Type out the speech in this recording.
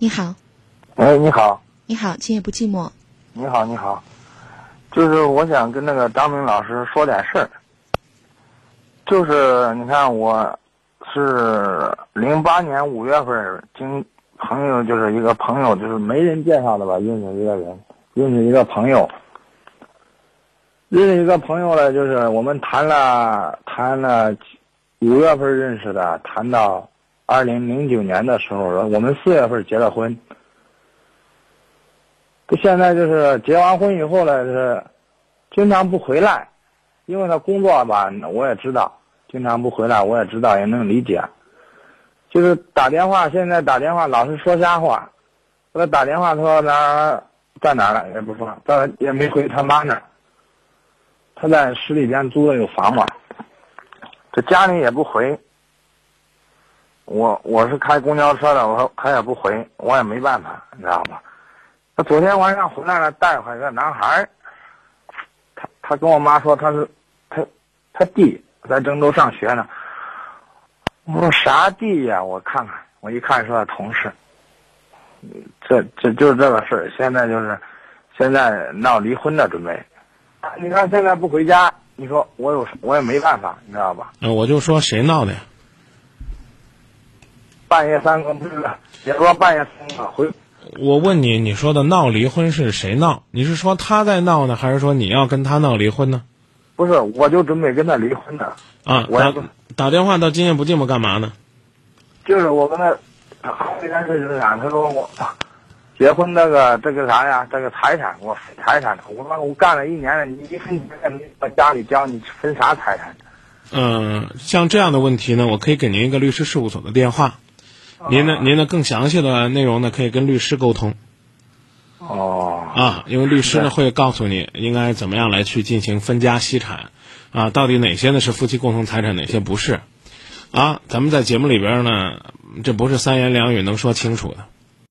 你好，哎，你好，你好，今夜不寂寞。你好，你好，就是我想跟那个张明老师说点事儿。就是你看，我是零八年五月份经朋友，就是一个朋友，就是媒人介绍的吧，认识一个人，认识一个朋友，认识一个朋友呢，就是我们谈了谈了五月份认识的，谈到二零零九年的时候，我们四月份结的婚。现在就是结完婚以后呢，是经常不回来，因为他工作吧，我也知道，经常不回来，我也知道，也能理解。就是打电话，现在打电话老是说瞎话。给他打电话，他说哪儿在哪儿了，也不说，他也没回他妈那儿。他在市里边租的有房嘛，这家里也不回。我我是开公交车的，我他也不回，我也没办法，你知道吗？他昨天晚上回来了，带回来个男孩儿。他他跟我妈说他是他他弟在郑州上学呢。我说啥弟呀？我看看，我一看是他同事。这这就是这个事儿，现在就是现在闹离婚的准备。你看现在不回家，你说我有我也没办法，你知道吧？嗯，我就说谁闹的呀？半夜三更不是，别说半夜三更回。我问你，你说的闹离婚是谁闹？你是说他在闹呢，还是说你要跟他闹离婚呢？不是，我就准备跟他离婚呢。啊，打打电话到今夜不寂寞干嘛呢？就是我跟他，这件事就是啥？他说我结婚那个这个啥呀？这个财产我分财产。我说我干了一年了，你一分钱没把家里交，你分啥财产？嗯，像这样的问题呢，我可以给您一个律师事务所的电话。您的？您的？更详细的内容呢，可以跟律师沟通。哦。啊，因为律师呢会告诉你应该怎么样来去进行分家析产，啊，到底哪些呢是夫妻共同财产，哪些不是？啊，咱们在节目里边呢，这不是三言两语能说清楚的。